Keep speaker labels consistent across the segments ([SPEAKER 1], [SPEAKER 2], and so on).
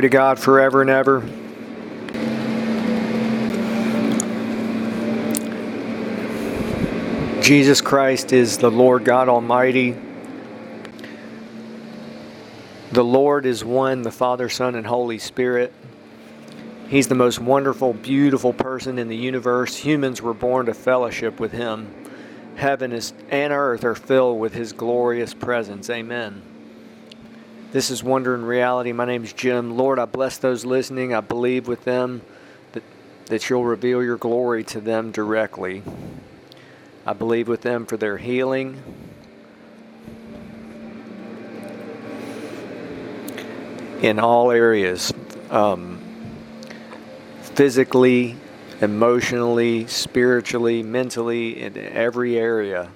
[SPEAKER 1] Glory to God forever and ever. Jesus Christ is the Lord God Almighty. The Lord is one, the Father, Son, and Holy Spirit. He's the most wonderful, beautiful person in the universe. Humans were born to fellowship with Him. Heaven is, and earth are filled with His glorious presence. Amen. This is Wonder and Reality. My name is Jim. Lord, I bless those listening. I believe with them that, that you'll reveal your glory to them directly. I believe with them for their healing. In all areas, um, physically, emotionally, spiritually, mentally, in every area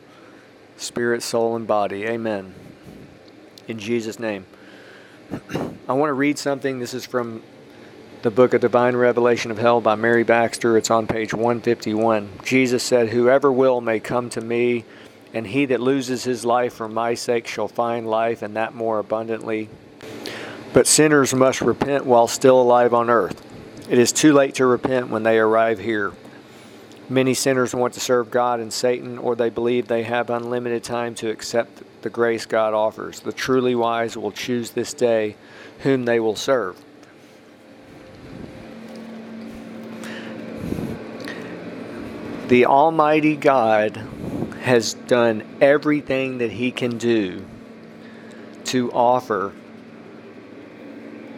[SPEAKER 1] spirit, soul, and body. Amen. In Jesus' name. I want to read something. This is from the book of Divine Revelation of Hell by Mary Baxter. It's on page 151. Jesus said, Whoever will may come to me, and he that loses his life for my sake shall find life, and that more abundantly. But sinners must repent while still alive on earth. It is too late to repent when they arrive here. Many sinners want to serve God and Satan, or they believe they have unlimited time to accept the grace God offers. The truly wise will choose this day whom they will serve. The Almighty God has done everything that He can do to offer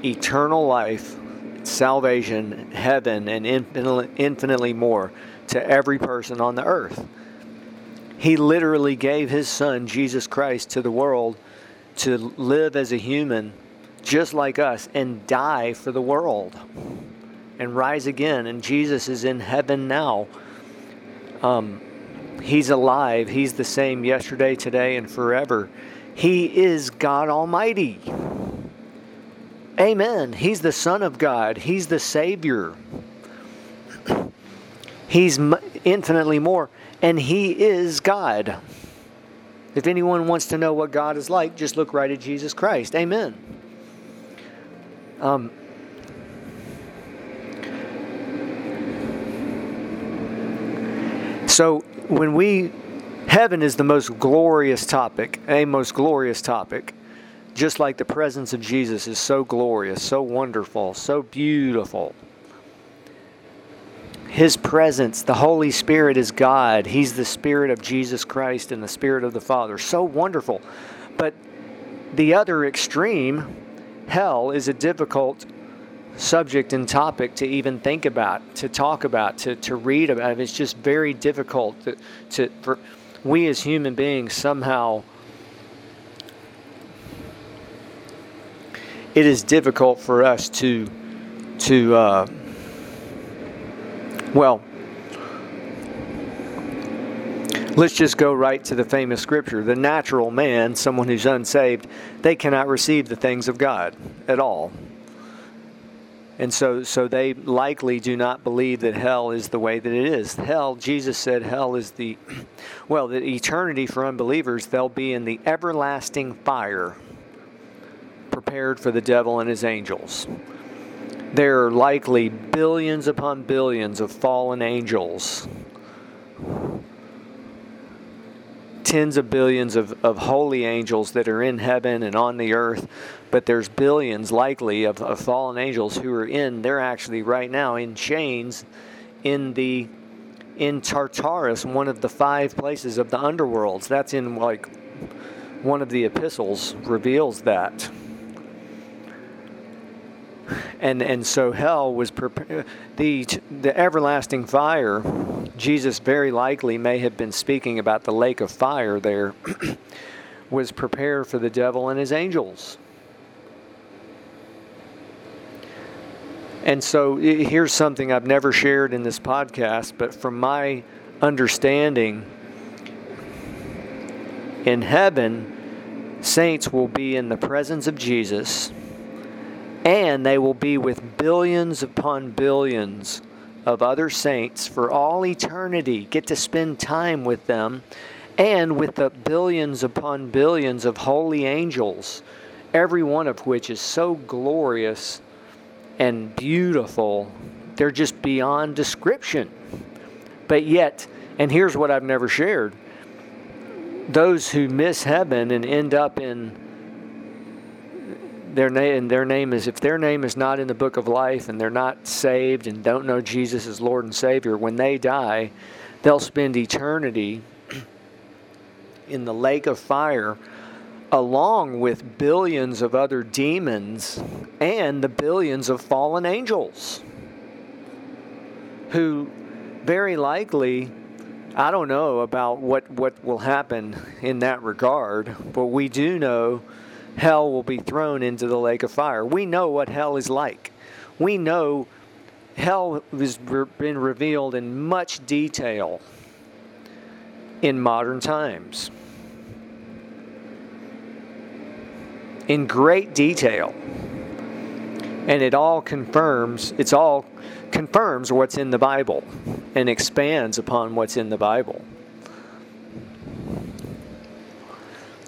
[SPEAKER 1] eternal life, salvation, heaven, and infinitely more to every person on the earth. He literally gave His Son, Jesus Christ, to the world to live as a human just like us and die for the world and rise again. And Jesus is in heaven now um, he's alive. He's the same yesterday, today, and forever. He is God Almighty. Amen. He's the Son of God. He's the Savior. He's infinitely more. And He is God. If anyone wants to know what God is like, just look right at Jesus Christ. Amen. Um, So when we, heaven is the most glorious topic, a most glorious topic, just like the presence of Jesus is so glorious, so wonderful, so beautiful. His presence, the Holy Spirit is God. He's the Spirit of Jesus Christ and the Spirit of the Father. So wonderful. But the other extreme, hell, is a difficult subject and topic to even think about, to talk about, to, to read about. It's just very difficult to, to for we as human beings somehow it is difficult for us to to uh, well let's just go right to the famous scripture the natural man someone who's unsaved they cannot receive the things of god at all and so, so they likely do not believe that hell is the way that it is. Hell, Jesus said, hell is the, well, the eternity for unbelievers, they'll be in the everlasting fire prepared for the devil and his angels. There are likely billions upon billions of fallen angels tens of billions of, of holy angels that are in heaven and on the earth, but there's billions likely of, of fallen angels who are in, they're actually right now in chains in the in Tartarus, one of the five places of the underworlds. That's in like one of the epistles reveals that and and so hell was prepared. The the everlasting fire. Jesus very likely may have been speaking about the lake of fire. There was prepared for the devil and his angels. And so here's something I've never shared in this podcast, but from my understanding, in heaven, saints will be in the presence of Jesus and they will be with billions upon billions of other saints for all eternity, get to spend time with them, and with the billions upon billions of holy angels, every one of which is so glorious and beautiful. They're just beyond description. But yet, and here's what I've never shared those who miss heaven and end up in their name and their name is if their name is not in the book of life and they're not saved and don't know Jesus as Lord and Savior when they die they'll spend eternity in the lake of fire along with billions of other demons and the billions of fallen angels who very likely I don't know about what, what will happen in that regard, but we do know hell will be thrown into the lake of fire. We know what hell is like. We know hell has been revealed in much detail in modern times. In great detail. And it all confirms, it's all confirms what's in the Bible and expands upon what's in the Bible.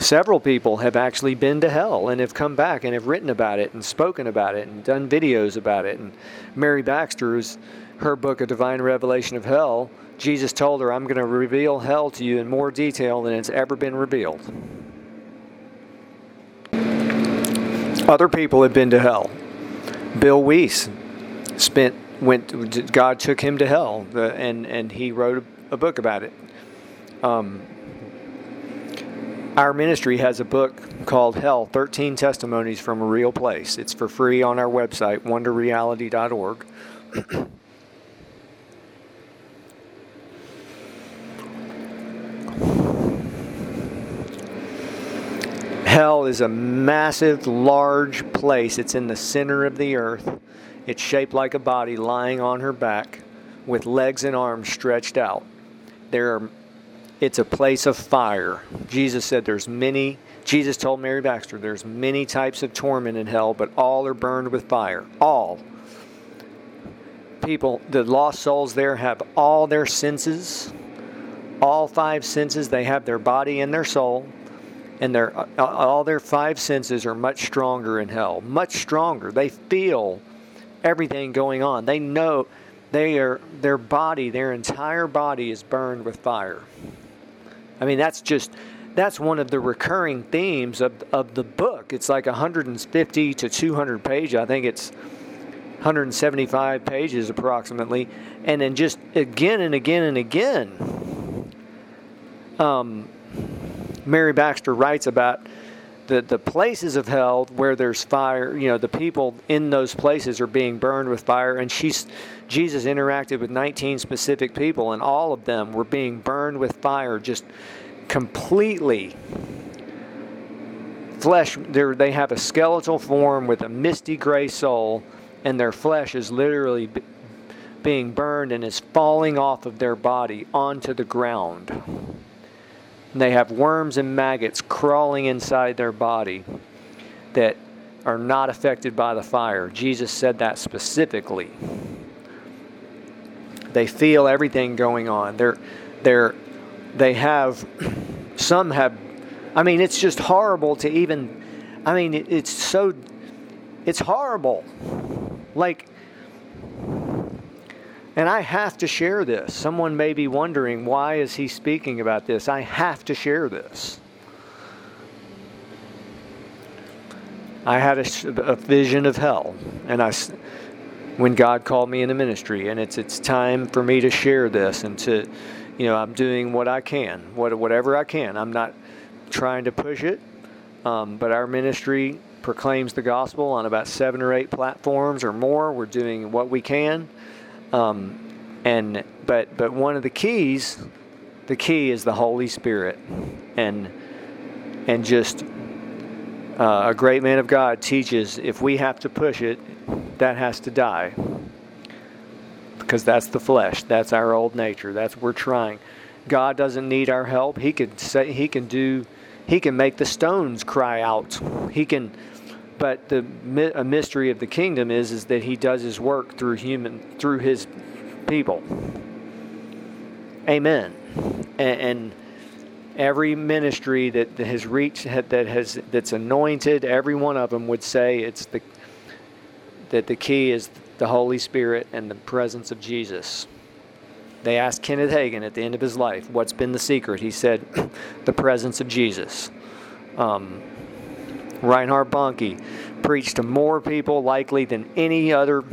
[SPEAKER 1] Several people have actually been to hell and have come back and have written about it and spoken about it and done videos about it. And Mary Baxter's her book, A Divine Revelation of Hell, Jesus told her, I'm going to reveal hell to you in more detail than it's ever been revealed. Other people have been to hell. Bill Wiese spent went God took him to hell, and and he wrote a, a book about it. Um, our ministry has a book called Hell 13 Testimonies from a Real Place. It's for free on our website, wonderreality.org. Hell is a massive, large place. It's in the center of the earth. It's shaped like a body lying on her back with legs and arms stretched out. There are it's a place of fire. Jesus said there's many Jesus told Mary Baxter there's many types of torment in hell, but all are burned with fire. All. People, the lost souls there have all their senses, all five senses. They have their body and their soul, and their uh, all their five senses are much stronger in hell. Much stronger. They feel everything going on. They know they are their body, their entire body is burned with fire. I mean, that's just that's one of the recurring themes of of the book. It's like 150 to 200 pages. I think it's 175 pages approximately, and then just again and again and again. Um, Mary Baxter writes about the, the places of hell where there's fire, you know, the people in those places are being burned with fire. And she's, Jesus interacted with 19 specific people, and all of them were being burned with fire, just completely flesh. They have a skeletal form with a misty gray soul, and their flesh is literally being burned and is falling off of their body onto the ground. They have worms and maggots crawling inside their body that are not affected by the fire. Jesus said that specifically. They feel everything going on. They're, they're, they have, some have, I mean, it's just horrible to even, I mean, it's so, it's horrible. Like, and I have to share this. Someone may be wondering, why is he speaking about this? I have to share this. I had a, a vision of hell, and I, when God called me into ministry, and it's it's time for me to share this and to, you know, I'm doing what I can, what, whatever I can. I'm not trying to push it, um, but our ministry proclaims the gospel on about seven or eight platforms or more. We're doing what we can. Um, and but but one of the keys, the key is the Holy Spirit, and and just uh, a great man of God teaches if we have to push it, that has to die because that's the flesh. That's our old nature. That's we're trying. God doesn't need our help. He could say He can do. He can make the stones cry out. He can but the a mystery of the kingdom is is that he does his work through human through his people. Amen. And, and every ministry that has reached that has that's anointed, every one of them would say it's the that the key is the Holy Spirit and the presence of Jesus. They asked Kenneth Hagin at the end of his life, What's been the secret? He said, The presence of Jesus. Um, Reinhard Bonnke preached to more people likely than any other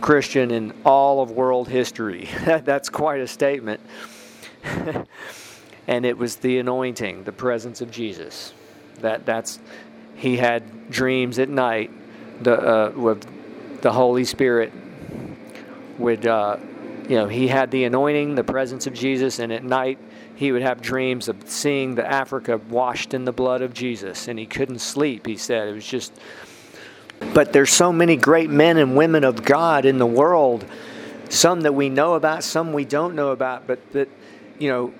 [SPEAKER 1] Christian in all of world history. That's quite a statement. and it was the anointing, the presence of Jesus. That that's he had dreams at night. The uh, with the Holy Spirit would uh, you know he had the anointing, the presence of Jesus, and at night he would have dreams of seeing the Africa washed in the blood of Jesus, and he couldn't sleep. He said it was just. But there's so many great men and women of God in the world, some that we know about, some we don't know about, but that you know,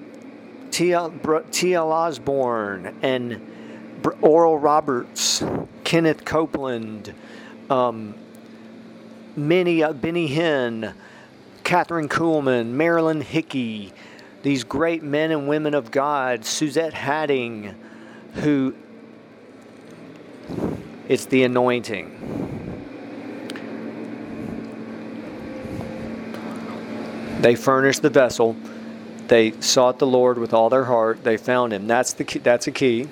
[SPEAKER 1] T.L. Osborn and Oral Roberts, Kenneth Copeland, um, many uh, Benny Hinn, Kathryn Kuhlman, Marilyn Hickey, these great men and women of God, Suzette Hattingh, who it's the anointing. They furnished the vessel. They sought the Lord with all their heart. They found him. That's the key, that's a key.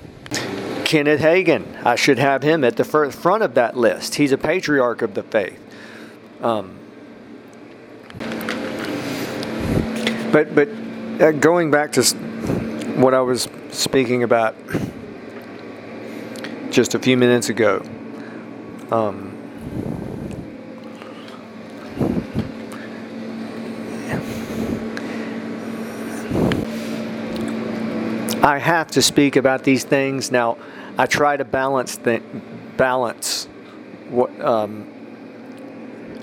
[SPEAKER 1] Kenneth Hagin, I should have him at the front of that list. He's a patriarch of the faith. Um, but but uh, going back to what I was speaking about just a few minutes ago. Um, I have to speak about these things now. I try to balance the balance what um,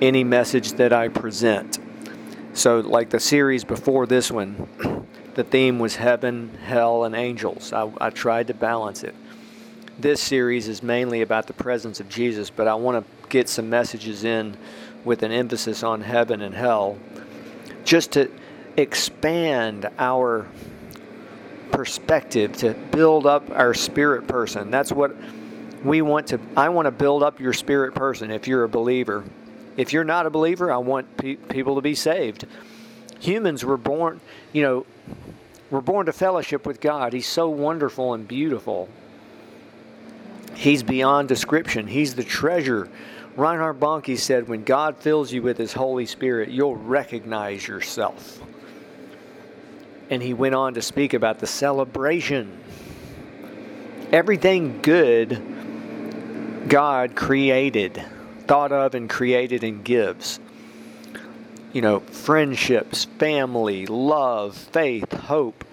[SPEAKER 1] any message that I present. So, like the series before this one, the theme was heaven, hell, and angels. I, I tried to balance it. This series is mainly about the presence of Jesus, but I want to get some messages in with an emphasis on heaven and hell, just to expand our perspective to build up our spirit person. That's what we want to. I want to build up your spirit person if you're a believer. If you're not a believer, I want pe- people to be saved. Humans were born, you know, we're born to fellowship with God. He's so wonderful and beautiful. He's beyond description. He's the treasure. Reinhard Bonnke said, when God fills you with His Holy Spirit, you'll recognize yourself. And he went on to speak about the celebration. Everything good God created, thought of and created and gives. You know, friendships, family, love, faith, hope.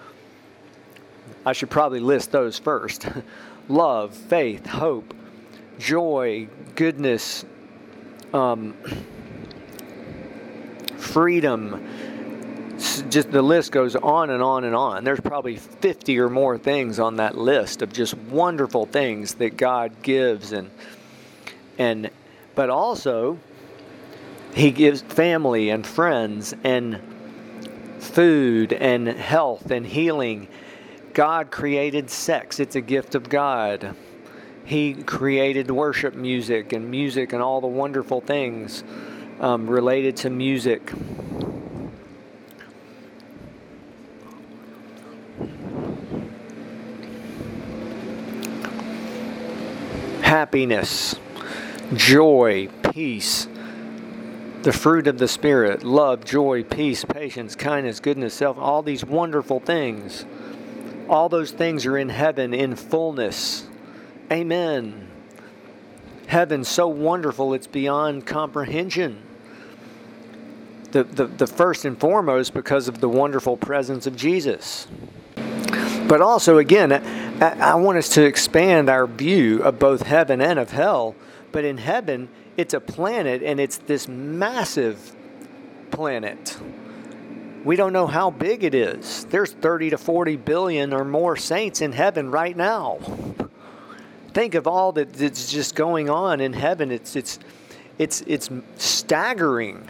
[SPEAKER 1] I should probably list those first love, faith, hope, joy, goodness, um, freedom, just the list goes on and on and on. There's probably 50 or more things on that list of just wonderful things that God gives and and but also he gives family and friends and food and health and healing. God created sex. It's a gift of God. He created worship music and music and all the wonderful things um, related to music. happiness, joy, peace, the fruit of the Spirit love, joy, peace, patience, kindness, goodness, self all these wonderful things. All those things are in heaven in fullness. Amen. Heaven so wonderful it's beyond comprehension. The, the, the first and foremost because of the wonderful presence of Jesus. But also, again, I, I want us to expand our view of both heaven and of hell. But in heaven, it's a planet and it's this massive planet. We don't know how big it is. There's 30 to 40 billion or more saints in heaven right now. Think of all that's just going on in heaven. It's it's it's it's staggering.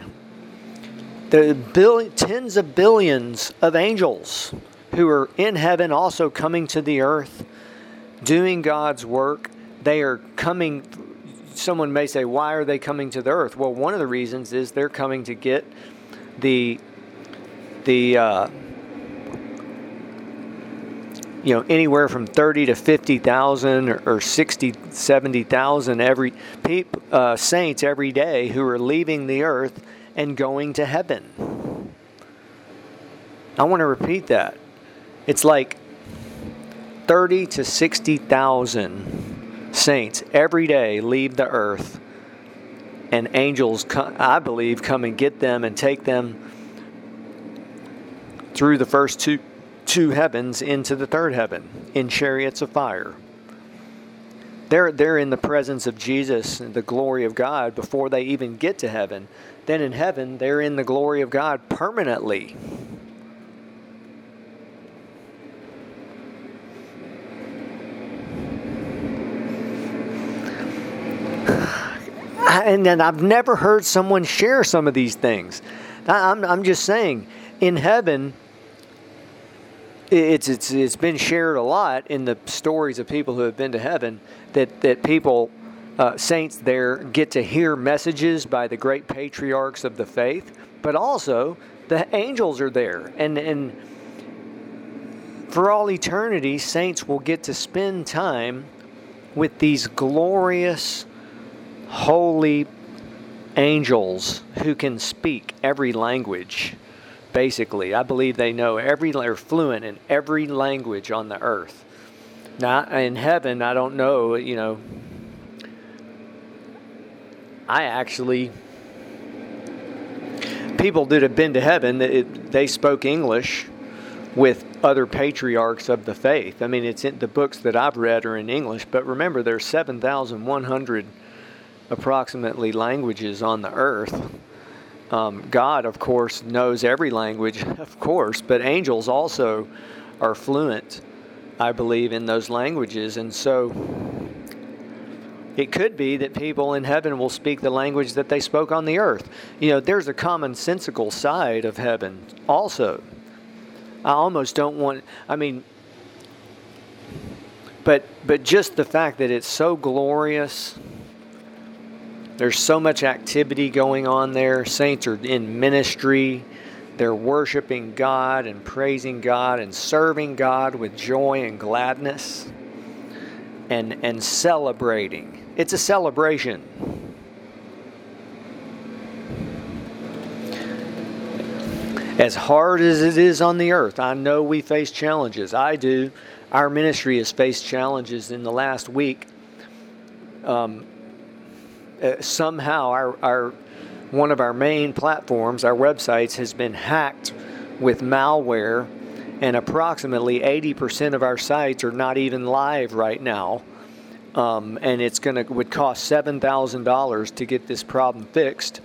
[SPEAKER 1] The billion, tens of billions of angels who are in heaven also coming to the earth, doing God's work. They are coming someone may say, why are they coming to the earth? Well, one of the reasons is they're coming to get the the uh, you know anywhere from 30 to 50,000 or, or 60 70,000 every uh, saints every day who are leaving the earth and going to heaven. I want to repeat that. It's like 30 to 60,000 saints every day leave the earth and angels I believe come and get them and take them through the first two two heavens into the third heaven in chariots of fire. They're, they're in the presence of Jesus and the glory of God before they even get to heaven. Then in heaven, they're in the glory of God permanently. And then I've never heard someone share some of these things. I'm, I'm just saying, in heaven, it's, it's, it's been shared a lot in the stories of people who have been to heaven that, that people, uh, saints there, get to hear messages by the great patriarchs of the faith, but also the angels are there. And, and for all eternity, saints will get to spend time with these glorious, holy angels who can speak every language basically. I believe they know every, they're fluent in every language on the earth. Now, in heaven, I don't know, you know, I actually, people that have been to heaven, it, they spoke English with other patriarchs of the faith. I mean, it's in the books that I've read are in English, but remember, there's 7,100 approximately languages on the earth. Um, God, of course, knows every language, of course, but angels also are fluent, I believe, in those languages. And so it could be that people in heaven will speak the language that they spoke on the earth. You know, there's a commonsensical side of heaven also. I almost don't want, I mean, but but just the fact that it's so glorious there's so much activity going on there. Saints are in ministry. They're worshiping God and praising God and serving God with joy and gladness and, and celebrating. It's a celebration. As hard as it is on the earth, I know we face challenges. I do. Our ministry has faced challenges in the last week. Um, uh, somehow our, our one of our main platforms, our websites, has been hacked with malware, and approximately 80% of our sites are not even live right now. Um, and it's going to would cost seven thousand dollars to get this problem fixed,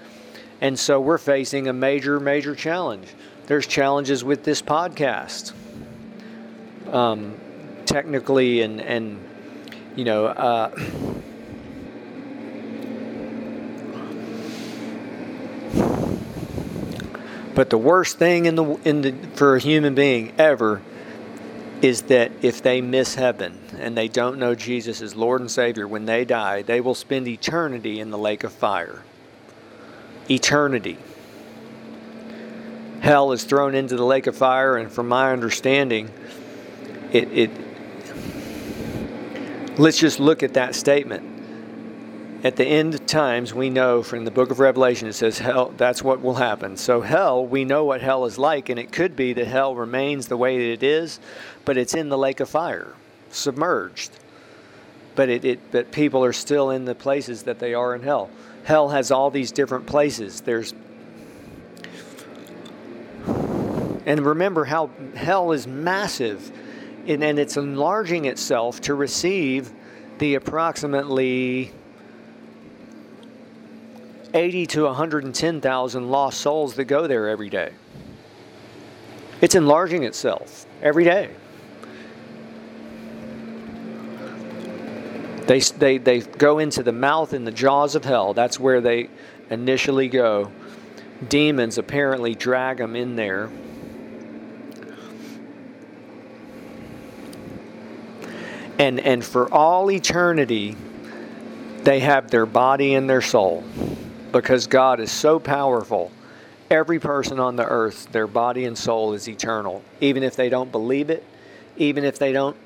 [SPEAKER 1] and so we're facing a major, major challenge. There's challenges with this podcast, um, technically, and and you know. Uh, But the worst thing in the in the for a human being ever is that if they miss heaven and they don't know Jesus as Lord and Savior when they die, they will spend eternity in the lake of fire. Eternity. Hell is thrown into the lake of fire, and from my understanding, it, it let's just look at that statement at the end times, we know from the book of Revelation, it says hell, that's what will happen. So, hell, we know what hell is like, and it could be that hell remains the way that it is, but it's in the lake of fire, submerged. But, it, it, but people are still in the places that they are in hell. Hell has all these different places. There's and remember how hell is massive and, and it's enlarging itself to receive the approximately 80 to 110,000 lost souls that go there every day. It's enlarging itself every day. They, they, they go into the mouth and the jaws of hell. That's where they initially go. Demons apparently drag them in there. And, and for all eternity, they have their body and their soul because God is so powerful. Every person on the earth, their body and soul is eternal, even if they don't believe it, even if they don't.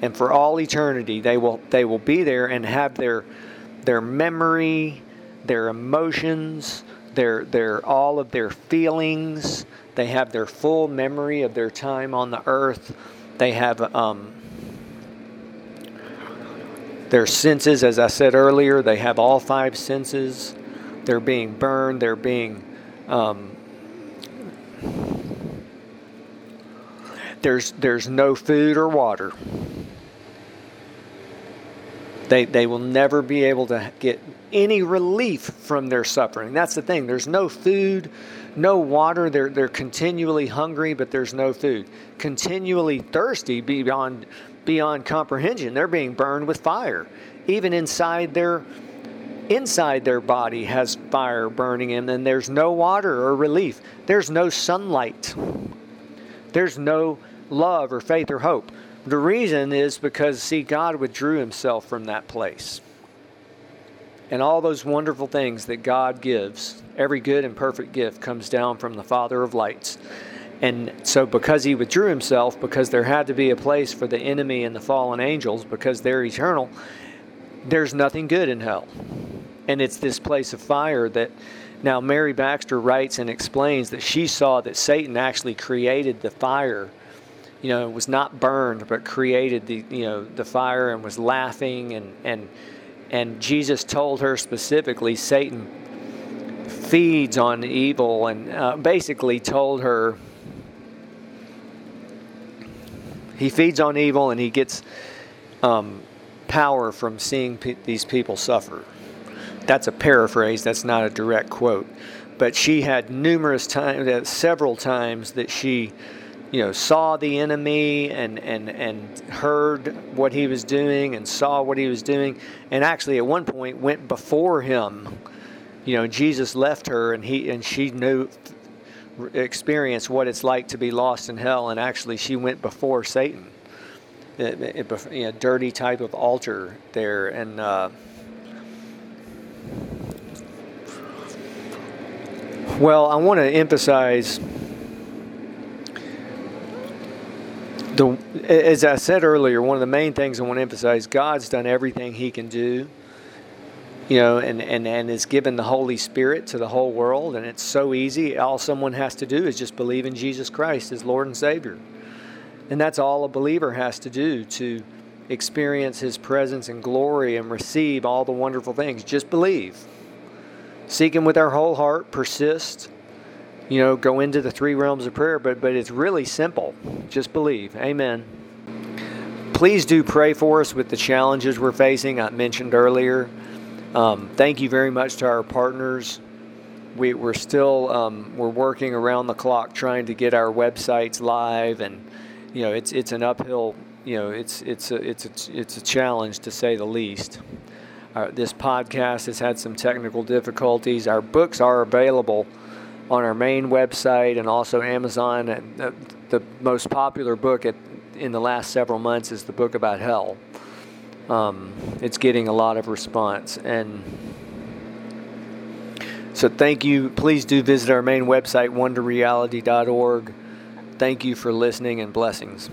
[SPEAKER 1] And for all eternity, they will they will be there and have their their memory, their emotions, their their all of their feelings. They have their full memory of their time on the earth. They have um, their senses, as I said earlier, they have all five senses. They're being burned, they're being. Um, there's, there's no food or water. They, they will never be able to get any relief from their suffering. That's the thing. There's no food, no water. They're, they're continually hungry, but there's no food. Continually thirsty beyond beyond comprehension. They're being burned with fire. Even inside their inside their body has fire burning in and there's no water or relief. There's no sunlight. There's no love or faith or hope. The reason is because see God withdrew himself from that place. And all those wonderful things that God gives, every good and perfect gift comes down from the Father of lights. And so, because he withdrew himself, because there had to be a place for the enemy and the fallen angels, because they're eternal, there's nothing good in hell. And it's this place of fire that now Mary Baxter writes and explains that she saw that Satan actually created the fire. You know, was not burned, but created the you know the fire and was laughing and and and Jesus told her specifically, Satan feeds on evil, and uh, basically told her he feeds on evil and he gets um, power from seeing pe- these people suffer. That's a paraphrase, that's not a direct quote. But she had numerous times, uh, several times that she, you know, saw the enemy and, and, and heard what he was doing and saw what he was doing. And actually, at one point, went before him. You know, Jesus left her and, he, and she knew, experience what it's like to be lost in hell, and actually she went before Satan, a, a, dirty type of altar there, and. Uh, well, I want to emphasize the as I said earlier, one of the main things I want to emphasize, God's done everything He can do you know, and, and, and is given the Holy Spirit to the whole world. And it's so easy. All someone has to do is just believe in Jesus Christ as Lord and Savior. And that's all a believer has to do to experience His presence and glory and receive all the wonderful things. Just believe. Seek Him with our whole heart, persist. You know, go into the three realms of prayer, but, but it's really simple. Just believe. Amen. Please do pray for us with the challenges we're facing. I mentioned earlier. Um, thank you very much to our partners. We, we're still um, we're working around the clock trying to get our websites live, and you know it's it's an uphill you know it's it's a it's a, it's a challenge to say the least. Uh, this podcast has had some technical difficulties. Our books are available on our main website and also Amazon. The, the most popular book at, in the last several months is the book about hell um, it's getting a lot of response. And so, thank you. Please do visit our main website, wonderreality.org. Thank you for listening and blessings.